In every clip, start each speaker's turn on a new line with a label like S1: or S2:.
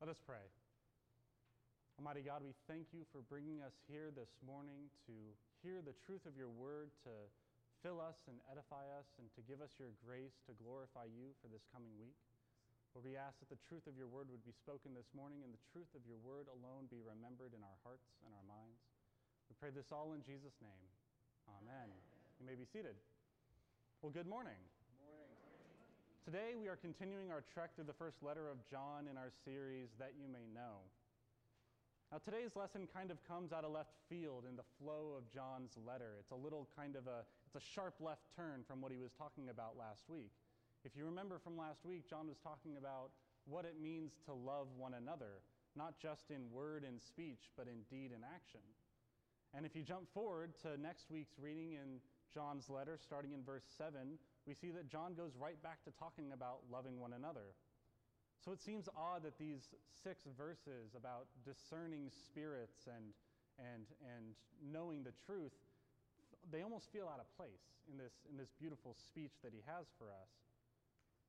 S1: Let us pray. Almighty God, we thank you for bringing us here this morning to hear the truth of your word, to fill us and edify us, and to give us your grace to glorify you for this coming week. Lord, we ask that the truth of your word would be spoken this morning and the truth of your word alone be remembered in our hearts and our minds. We pray this all in Jesus' name. Amen. Amen. You may be seated. Well, good morning. Today we are continuing our trek through the first letter of John in our series, That You May Know. Now, today's lesson kind of comes out of left field in the flow of John's letter. It's a little kind of a, it's a sharp left turn from what he was talking about last week. If you remember from last week, John was talking about what it means to love one another, not just in word and speech, but in deed and action. And if you jump forward to next week's reading in John's letter, starting in verse 7, we see that John goes right back to talking about loving one another. So it seems odd that these six verses about discerning spirits and, and, and knowing the truth, they almost feel out of place in this, in this beautiful speech that he has for us.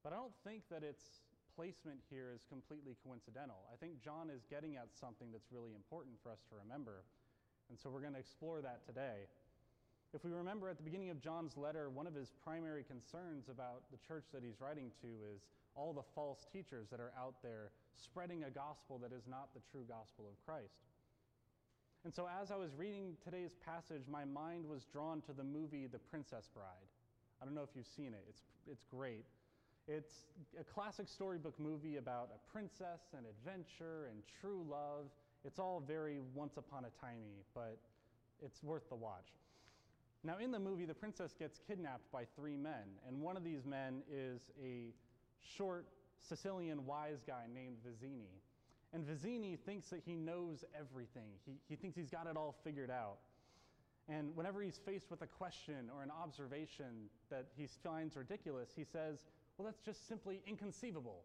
S1: But I don't think that its placement here is completely coincidental. I think John is getting at something that's really important for us to remember. And so we're going to explore that today. If we remember at the beginning of John's letter, one of his primary concerns about the church that he's writing to is all the false teachers that are out there spreading a gospel that is not the true gospel of Christ. And so, as I was reading today's passage, my mind was drawn to the movie The Princess Bride. I don't know if you've seen it, it's, it's great. It's a classic storybook movie about a princess and adventure and true love. It's all very once upon a timey, but it's worth the watch. Now, in the movie, the princess gets kidnapped by three men, and one of these men is a short Sicilian wise guy named Vizzini. And Vizzini thinks that he knows everything, he, he thinks he's got it all figured out. And whenever he's faced with a question or an observation that he finds ridiculous, he says, well, that's just simply inconceivable.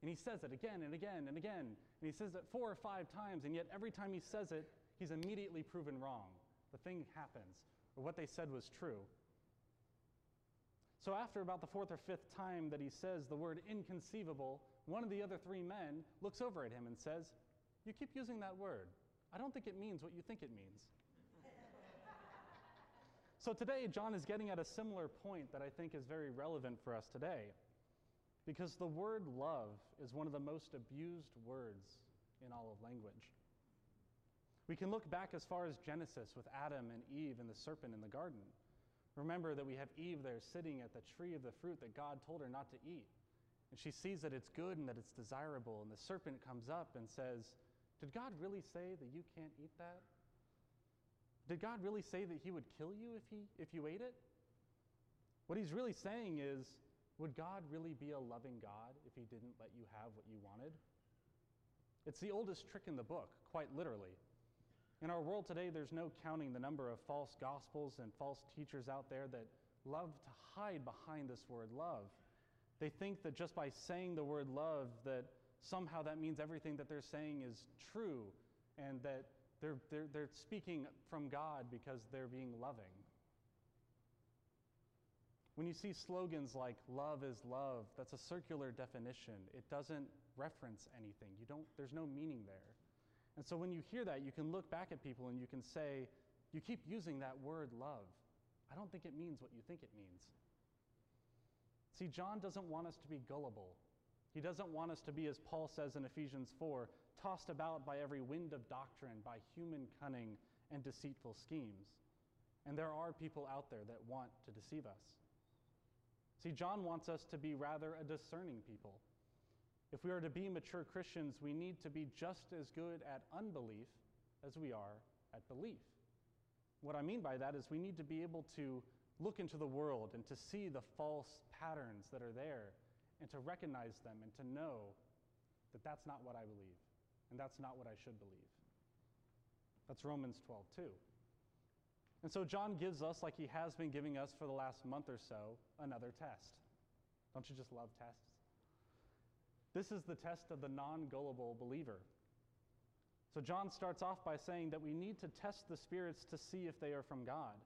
S1: And he says it again and again and again. And he says it four or five times, and yet every time he says it, he's immediately proven wrong. The thing happens, or what they said was true. So, after about the fourth or fifth time that he says the word inconceivable, one of the other three men looks over at him and says, You keep using that word. I don't think it means what you think it means. so, today, John is getting at a similar point that I think is very relevant for us today. Because the word love is one of the most abused words in all of language. We can look back as far as Genesis with Adam and Eve and the serpent in the garden. Remember that we have Eve there sitting at the tree of the fruit that God told her not to eat. And she sees that it's good and that it's desirable. And the serpent comes up and says, Did God really say that you can't eat that? Did God really say that he would kill you if, he, if you ate it? What he's really saying is, would God really be a loving God if He didn't let you have what you wanted? It's the oldest trick in the book, quite literally. In our world today, there's no counting the number of false gospels and false teachers out there that love to hide behind this word love. They think that just by saying the word love, that somehow that means everything that they're saying is true and that they're, they're, they're speaking from God because they're being loving. When you see slogans like love is love, that's a circular definition. It doesn't reference anything. You don't, there's no meaning there. And so when you hear that, you can look back at people and you can say, you keep using that word love. I don't think it means what you think it means. See, John doesn't want us to be gullible. He doesn't want us to be, as Paul says in Ephesians 4, tossed about by every wind of doctrine, by human cunning and deceitful schemes. And there are people out there that want to deceive us. See, John wants us to be rather a discerning people. If we are to be mature Christians, we need to be just as good at unbelief as we are at belief. What I mean by that is we need to be able to look into the world and to see the false patterns that are there and to recognize them and to know that that's not what I believe and that's not what I should believe. That's Romans 12, too. And so John gives us, like he has been giving us for the last month or so, another test. Don't you just love tests? This is the test of the non gullible believer. So John starts off by saying that we need to test the spirits to see if they are from God.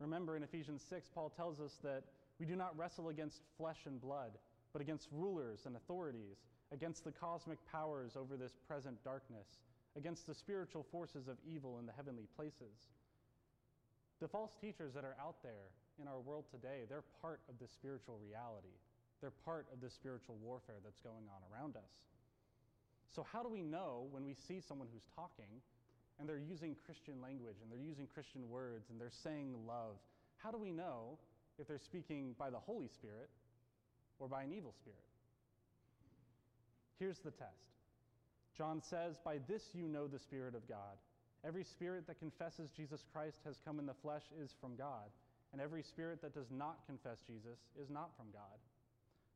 S1: Remember in Ephesians 6, Paul tells us that we do not wrestle against flesh and blood, but against rulers and authorities, against the cosmic powers over this present darkness, against the spiritual forces of evil in the heavenly places. The false teachers that are out there in our world today, they're part of this spiritual reality. They're part of this spiritual warfare that's going on around us. So, how do we know when we see someone who's talking and they're using Christian language and they're using Christian words and they're saying love? How do we know if they're speaking by the Holy Spirit or by an evil spirit? Here's the test John says, By this you know the Spirit of God. Every spirit that confesses Jesus Christ has come in the flesh is from God, and every spirit that does not confess Jesus is not from God.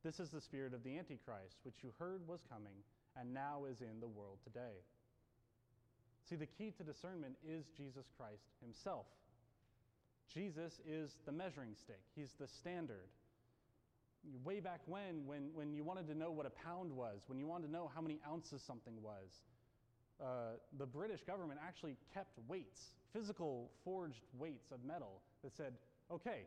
S1: This is the spirit of the Antichrist, which you heard was coming and now is in the world today. See, the key to discernment is Jesus Christ himself. Jesus is the measuring stick, he's the standard way back when, when, when you wanted to know what a pound was, when you wanted to know how many ounces something was, uh, the British government actually kept weights, physical forged weights of metal that said, okay,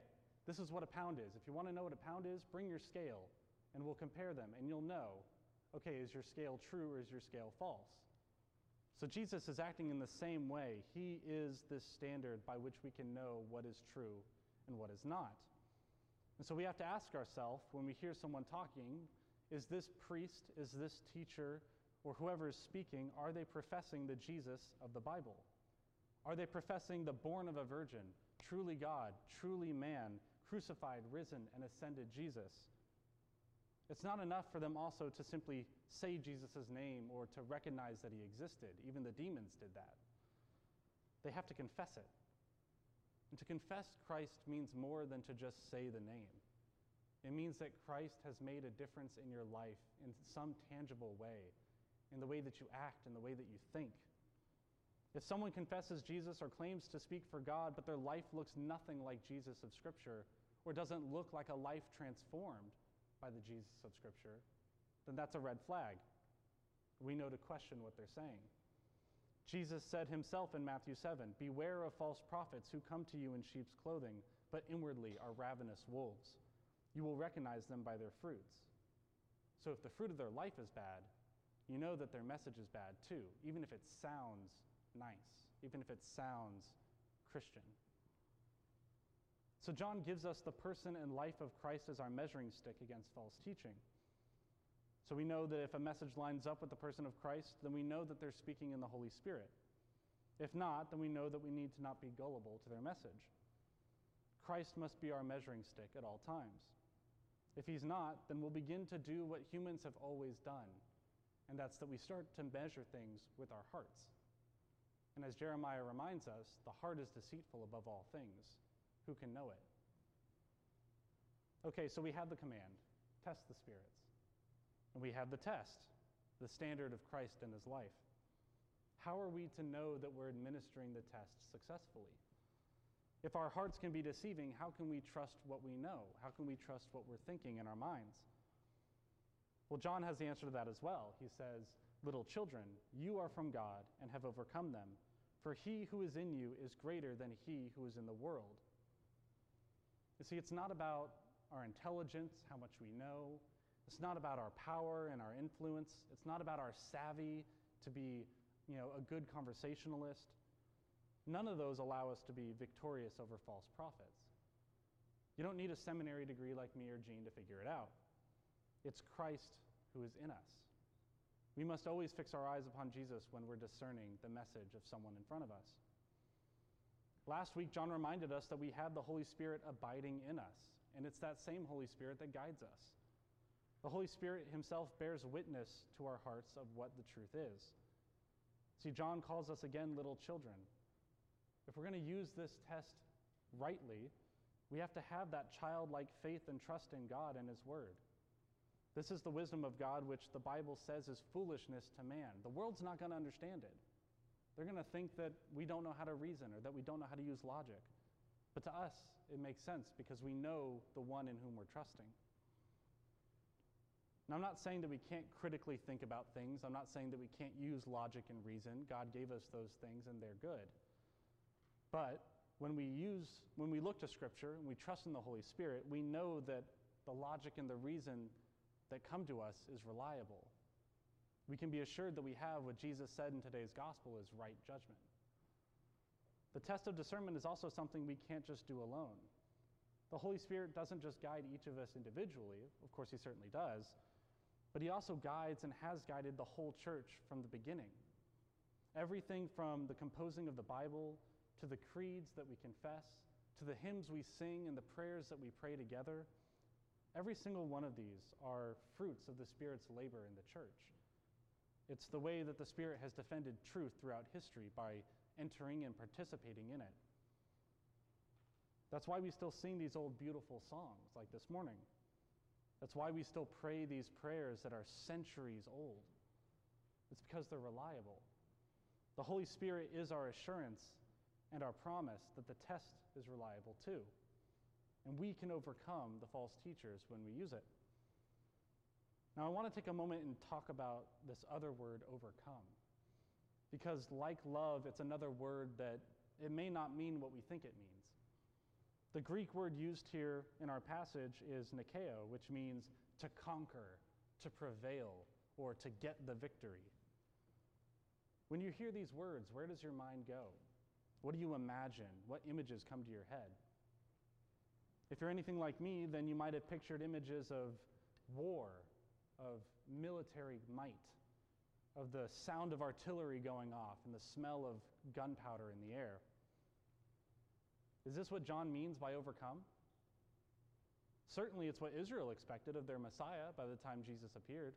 S1: this is what a pound is. If you want to know what a pound is, bring your scale and we'll compare them and you'll know, okay, is your scale true or is your scale false? So Jesus is acting in the same way. He is this standard by which we can know what is true and what is not. And so we have to ask ourselves when we hear someone talking is this priest, is this teacher, or whoever is speaking, are they professing the Jesus of the Bible? Are they professing the born of a virgin, truly God, truly man, crucified, risen, and ascended Jesus? It's not enough for them also to simply say Jesus' name or to recognize that he existed. Even the demons did that. They have to confess it. And to confess Christ means more than to just say the name. It means that Christ has made a difference in your life in some tangible way, in the way that you act, in the way that you think. If someone confesses Jesus or claims to speak for God, but their life looks nothing like Jesus of Scripture, or doesn't look like a life transformed by the Jesus of Scripture, then that's a red flag. We know to question what they're saying. Jesus said himself in Matthew 7 Beware of false prophets who come to you in sheep's clothing, but inwardly are ravenous wolves. You will recognize them by their fruits. So if the fruit of their life is bad, you know that their message is bad too, even if it sounds nice, even if it sounds Christian. So John gives us the person and life of Christ as our measuring stick against false teaching. So we know that if a message lines up with the person of Christ, then we know that they're speaking in the Holy Spirit. If not, then we know that we need to not be gullible to their message. Christ must be our measuring stick at all times. If he's not, then we'll begin to do what humans have always done, and that's that we start to measure things with our hearts. And as Jeremiah reminds us, the heart is deceitful above all things. Who can know it? Okay, so we have the command test the spirits. And we have the test, the standard of Christ in his life. How are we to know that we're administering the test successfully? If our hearts can be deceiving, how can we trust what we know? How can we trust what we're thinking in our minds? Well, John has the answer to that as well. He says, Little children, you are from God and have overcome them, for he who is in you is greater than he who is in the world. You see, it's not about our intelligence, how much we know, it's not about our power and our influence. It's not about our savvy to be, you know, a good conversationalist. None of those allow us to be victorious over false prophets. You don't need a seminary degree like me or Gene to figure it out. It's Christ who is in us. We must always fix our eyes upon Jesus when we're discerning the message of someone in front of us. Last week, John reminded us that we have the Holy Spirit abiding in us, and it's that same Holy Spirit that guides us. The Holy Spirit himself bears witness to our hearts of what the truth is. See, John calls us again little children. If we're going to use this test rightly, we have to have that childlike faith and trust in God and His Word. This is the wisdom of God, which the Bible says is foolishness to man. The world's not going to understand it. They're going to think that we don't know how to reason or that we don't know how to use logic. But to us, it makes sense because we know the one in whom we're trusting. Now, I'm not saying that we can't critically think about things. I'm not saying that we can't use logic and reason. God gave us those things and they're good. But when we use, when we look to Scripture and we trust in the Holy Spirit, we know that the logic and the reason that come to us is reliable. We can be assured that we have what Jesus said in today's gospel is right judgment. The test of discernment is also something we can't just do alone. The Holy Spirit doesn't just guide each of us individually, of course, He certainly does, but He also guides and has guided the whole church from the beginning. Everything from the composing of the Bible to the creeds that we confess to the hymns we sing and the prayers that we pray together, every single one of these are fruits of the Spirit's labor in the church. It's the way that the Spirit has defended truth throughout history by entering and participating in it. That's why we still sing these old beautiful songs like this morning. That's why we still pray these prayers that are centuries old. It's because they're reliable. The Holy Spirit is our assurance and our promise that the test is reliable too. And we can overcome the false teachers when we use it. Now, I want to take a moment and talk about this other word, overcome. Because, like love, it's another word that it may not mean what we think it means. The Greek word used here in our passage is nikeo, which means to conquer, to prevail, or to get the victory. When you hear these words, where does your mind go? What do you imagine? What images come to your head? If you're anything like me, then you might have pictured images of war, of military might, of the sound of artillery going off and the smell of gunpowder in the air. Is this what John means by overcome? Certainly, it's what Israel expected of their Messiah by the time Jesus appeared.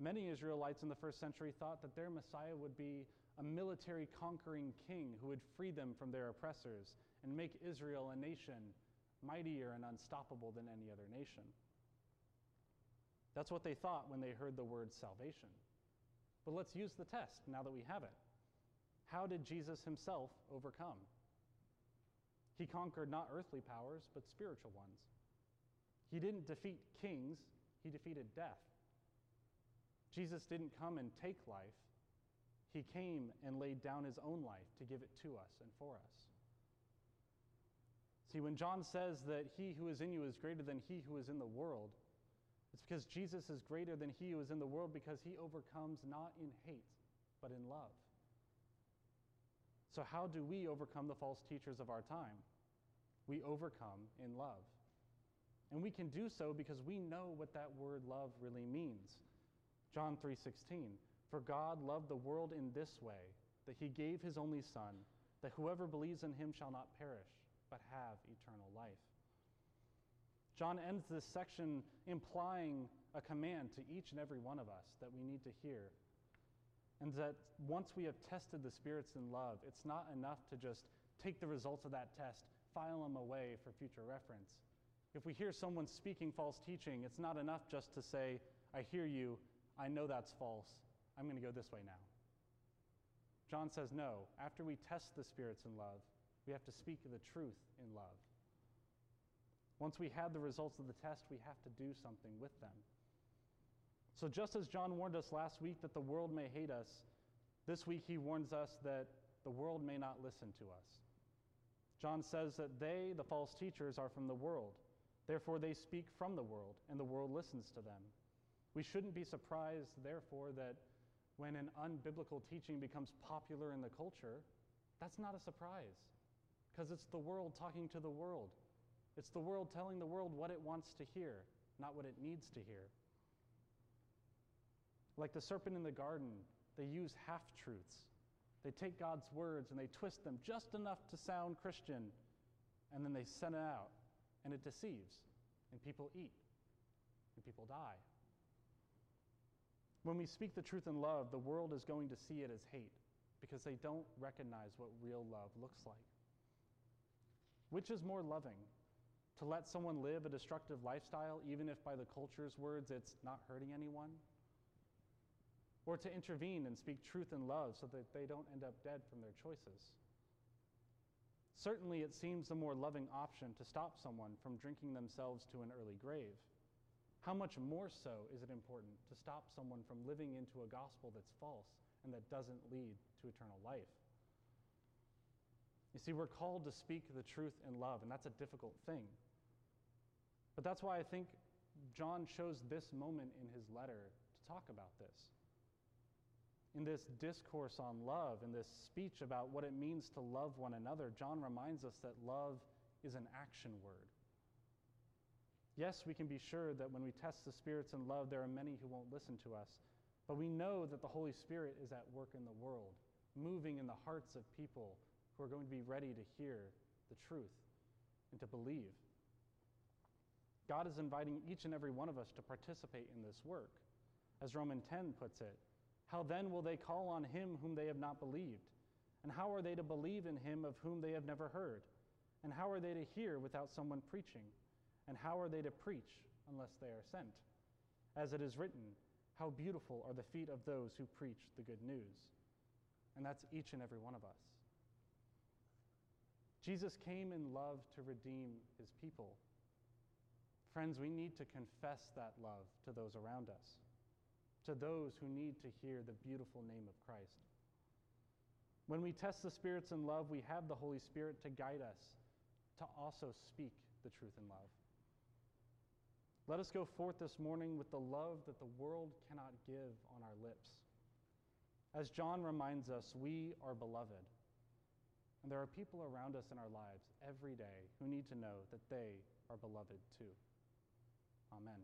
S1: Many Israelites in the first century thought that their Messiah would be a military conquering king who would free them from their oppressors and make Israel a nation mightier and unstoppable than any other nation. That's what they thought when they heard the word salvation. But let's use the test now that we have it. How did Jesus himself overcome? He conquered not earthly powers, but spiritual ones. He didn't defeat kings, he defeated death. Jesus didn't come and take life, he came and laid down his own life to give it to us and for us. See, when John says that he who is in you is greater than he who is in the world, it's because Jesus is greater than he who is in the world because he overcomes not in hate, but in love. So, how do we overcome the false teachers of our time? We overcome in love. And we can do so because we know what that word love really means. John 3:16 for God loved the world in this way, that he gave his only Son, that whoever believes in him shall not perish, but have eternal life. John ends this section implying a command to each and every one of us that we need to hear. And that once we have tested the spirits in love, it's not enough to just take the results of that test, file them away for future reference. If we hear someone speaking false teaching, it's not enough just to say, I hear you, I know that's false, I'm going to go this way now. John says, no. After we test the spirits in love, we have to speak the truth in love. Once we have the results of the test, we have to do something with them. So, just as John warned us last week that the world may hate us, this week he warns us that the world may not listen to us. John says that they, the false teachers, are from the world. Therefore, they speak from the world, and the world listens to them. We shouldn't be surprised, therefore, that when an unbiblical teaching becomes popular in the culture, that's not a surprise because it's the world talking to the world. It's the world telling the world what it wants to hear, not what it needs to hear. Like the serpent in the garden, they use half truths. They take God's words and they twist them just enough to sound Christian, and then they send it out, and it deceives, and people eat, and people die. When we speak the truth in love, the world is going to see it as hate because they don't recognize what real love looks like. Which is more loving? To let someone live a destructive lifestyle, even if by the culture's words it's not hurting anyone? Or to intervene and speak truth in love so that they don't end up dead from their choices? Certainly, it seems the more loving option to stop someone from drinking themselves to an early grave. How much more so is it important to stop someone from living into a gospel that's false and that doesn't lead to eternal life? You see, we're called to speak the truth in love, and that's a difficult thing. But that's why I think John chose this moment in his letter to talk about this. In this discourse on love, in this speech about what it means to love one another, John reminds us that love is an action word. Yes, we can be sure that when we test the spirits in love, there are many who won't listen to us. But we know that the Holy Spirit is at work in the world, moving in the hearts of people who are going to be ready to hear the truth and to believe. God is inviting each and every one of us to participate in this work. As Romans 10 puts it, how then will they call on him whom they have not believed? And how are they to believe in him of whom they have never heard? And how are they to hear without someone preaching? And how are they to preach unless they are sent? As it is written, how beautiful are the feet of those who preach the good news. And that's each and every one of us. Jesus came in love to redeem his people. Friends, we need to confess that love to those around us, to those who need to hear the beautiful name of Christ. When we test the spirits in love, we have the Holy Spirit to guide us to also speak the truth in love. Let us go forth this morning with the love that the world cannot give on our lips. As John reminds us, we are beloved. And there are people around us in our lives every day who need to know that they are beloved too. Amen.